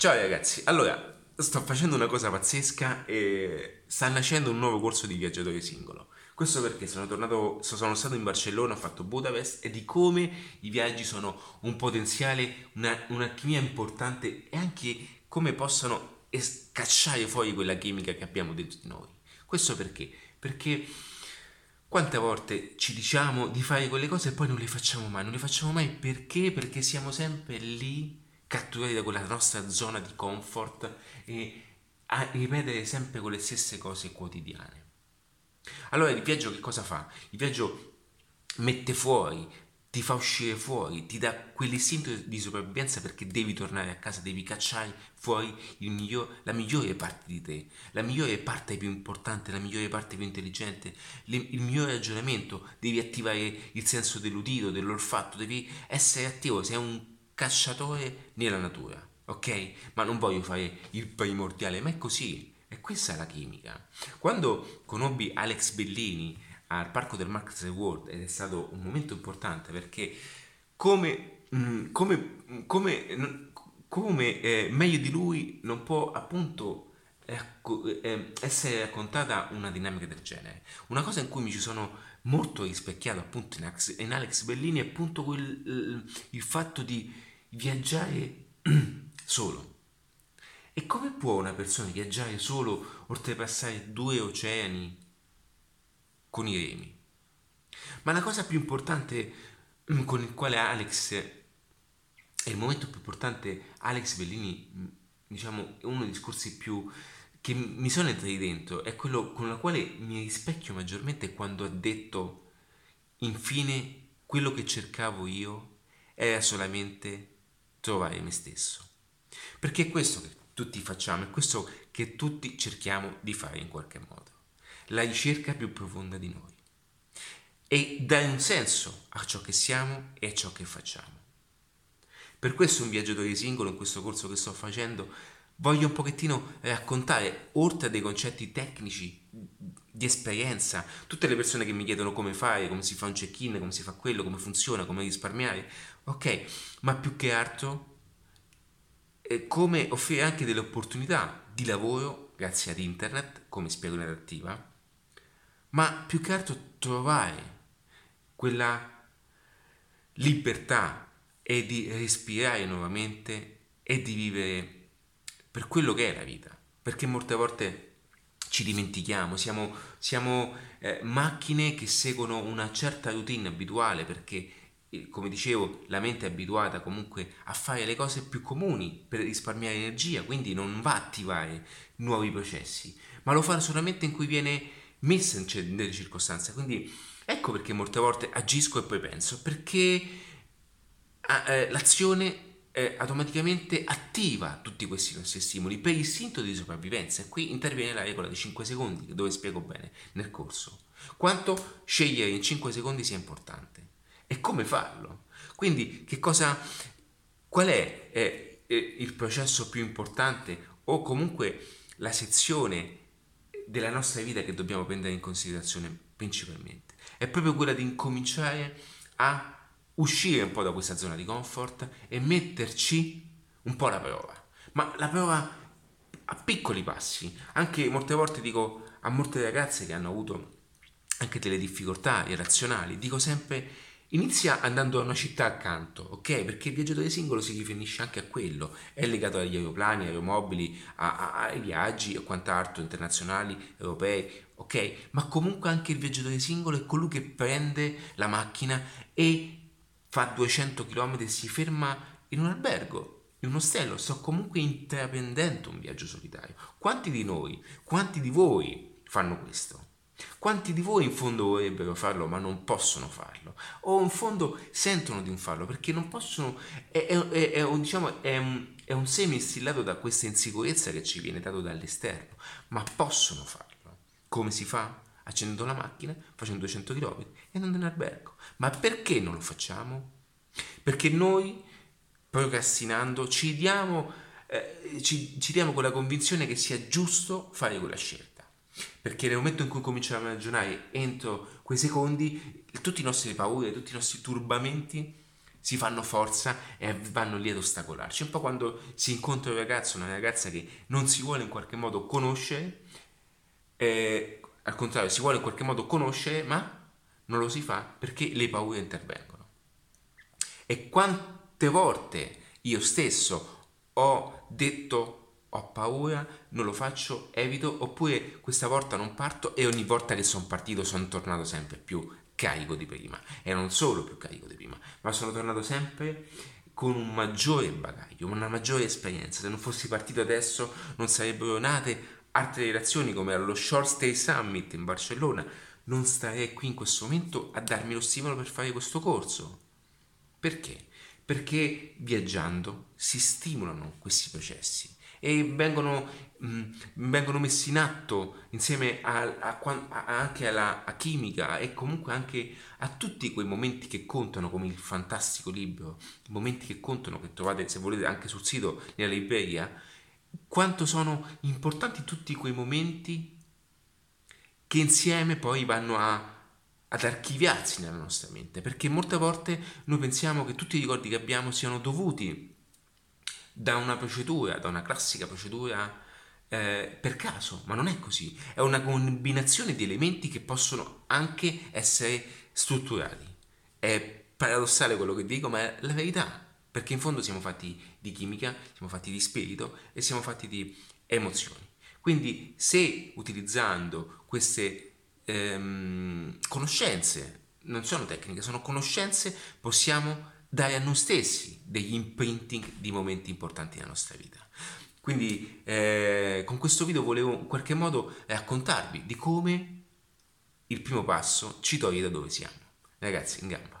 Ciao ragazzi, allora sto facendo una cosa pazzesca e sta nascendo un nuovo corso di viaggiatore singolo. Questo perché sono tornato, sono stato in Barcellona, ho fatto Budapest e di come i viaggi sono un potenziale, una, un'alchimia importante e anche come possono scacciare fuori quella chimica che abbiamo dentro di noi. Questo perché? Perché quante volte ci diciamo di fare quelle cose e poi non le facciamo mai? Non le facciamo mai perché? Perché siamo sempre lì catturati da quella nostra zona di comfort e a ripetere sempre quelle stesse cose quotidiane. Allora il viaggio che cosa fa? Il viaggio mette fuori, ti fa uscire fuori, ti dà quell'istinto di sopravvivenza perché devi tornare a casa, devi cacciare fuori miglior, la migliore parte di te, la migliore parte più importante, la migliore parte più intelligente, le, il migliore ragionamento, devi attivare il senso dell'udito, dell'olfatto, devi essere attivo, sei un cacciatore nella natura, ok? Ma non voglio fare il primordiale, ma è così, e questa è la chimica. Quando conobbi Alex Bellini al Parco del Marx World ed è stato un momento importante perché come, mm, come, come, come eh, meglio di lui non può appunto eh, essere raccontata una dinamica del genere. Una cosa in cui mi ci sono molto rispecchiato appunto in Alex, in Alex Bellini è appunto quel, il fatto di viaggiare solo. E come può una persona viaggiare solo oltrepassare due oceani con i remi? Ma la cosa più importante mm, con il quale Alex, è il momento più importante, Alex Bellini, mm, diciamo, è uno dei discorsi più che mi sono entrati dentro, è quello con il quale mi rispecchio maggiormente quando ha detto, infine, quello che cercavo io era solamente trovare me stesso. Perché è questo che tutti facciamo, è questo che tutti cerchiamo di fare in qualche modo. La ricerca più profonda di noi. E dare un senso a ciò che siamo e a ciò che facciamo. Per questo un viaggiatore singolo in questo corso che sto facendo voglio un pochettino raccontare, oltre a dei concetti tecnici di esperienza, tutte le persone che mi chiedono come fare, come si fa un check-in, come si fa quello, come funziona, come risparmiare, ok, ma più che altro eh, come offrire anche delle opportunità di lavoro grazie ad internet, come spiego in adattiva, ma più che altro trovare quella libertà e di respirare nuovamente e di vivere per quello che è la vita, perché molte volte ci dimentichiamo, siamo, siamo eh, macchine che seguono una certa routine abituale perché eh, come dicevo, la mente è abituata comunque a fare le cose più comuni per risparmiare energia, quindi non va a attivare nuovi processi, ma lo fa solamente in cui viene messa in delle circostanze. Quindi ecco perché molte volte agisco e poi penso, perché eh, l'azione eh, automaticamente attiva tutti questi nostri stimoli per istinto di sopravvivenza. E qui interviene la regola di 5 secondi, dove spiego bene nel corso. Quanto scegliere in 5 secondi sia importante e come farlo. Quindi, che cosa, qual è, è il processo più importante o comunque la sezione della nostra vita che dobbiamo prendere in considerazione principalmente? È proprio quella di incominciare a uscire un po' da questa zona di comfort e metterci un po' la prova. Ma la prova a piccoli passi. Anche molte volte dico a molte ragazze che hanno avuto anche delle difficoltà irrazionali, dico sempre inizia andando a una città accanto, ok? Perché il viaggiatore singolo si riferisce anche a quello, è legato agli aeroplani, aeromobili, a, a, ai viaggi e quant'altro internazionali, europei, ok? Ma comunque anche il viaggiatore singolo è colui che prende la macchina e fa 200 km e si ferma in un albergo, in un ostello, sto comunque intraprendendo un viaggio solitario. Quanti di noi, quanti di voi fanno questo? Quanti di voi in fondo vorrebbero farlo ma non possono farlo? O in fondo sentono di non farlo perché non possono, è, è, è, è un, diciamo, è, è un seme instillato da questa insicurezza che ci viene dato dall'esterno, ma possono farlo. Come si fa? Accendendo la macchina, facendo 200 km e andando in albergo. Ma perché non lo facciamo? Perché noi, procrastinando, ci diamo, eh, ci, ci diamo quella convinzione che sia giusto fare quella scelta. Perché nel momento in cui cominciamo a ragionare entro quei secondi, tutti i nostri paure, tutti i nostri turbamenti si fanno forza e vanno lì ad ostacolarci. Un po' quando si incontra un ragazzo, una ragazza che non si vuole in qualche modo conoscere, eh, al contrario, si vuole in qualche modo conoscere, ma non lo si fa perché le paure intervengono. E quante volte io stesso ho detto ho paura, non lo faccio, evito, oppure questa volta non parto e ogni volta che sono partito sono tornato sempre più carico di prima. E non solo più carico di prima, ma sono tornato sempre con un maggiore bagaglio, una maggiore esperienza. Se non fossi partito adesso non sarebbero nate altre relazioni come allo Short Stay Summit in Barcellona. Non starei qui in questo momento a darmi lo stimolo per fare questo corso. Perché? Perché viaggiando si stimolano questi processi e vengono, mh, mm, vengono messi in atto insieme a, a, a, anche alla chimica e comunque anche a tutti quei momenti che contano come il fantastico libro, i momenti che contano che trovate se volete anche sul sito nella libreria, quanto sono importanti tutti quei momenti che insieme poi vanno a ad archiviarsi nella nostra mente, perché molte volte noi pensiamo che tutti i ricordi che abbiamo siano dovuti da una procedura, da una classica procedura eh, per caso, ma non è così, è una combinazione di elementi che possono anche essere strutturali. È paradossale quello che dico, ma è la verità, perché in fondo siamo fatti di chimica, siamo fatti di spirito e siamo fatti di emozioni. Quindi se utilizzando queste ehm, conoscenze, non sono tecniche, sono conoscenze, possiamo dare a noi stessi degli imprinting di momenti importanti nella nostra vita. Quindi eh, con questo video volevo in qualche modo raccontarvi di come il primo passo ci toglie da dove siamo. Ragazzi, in gamba.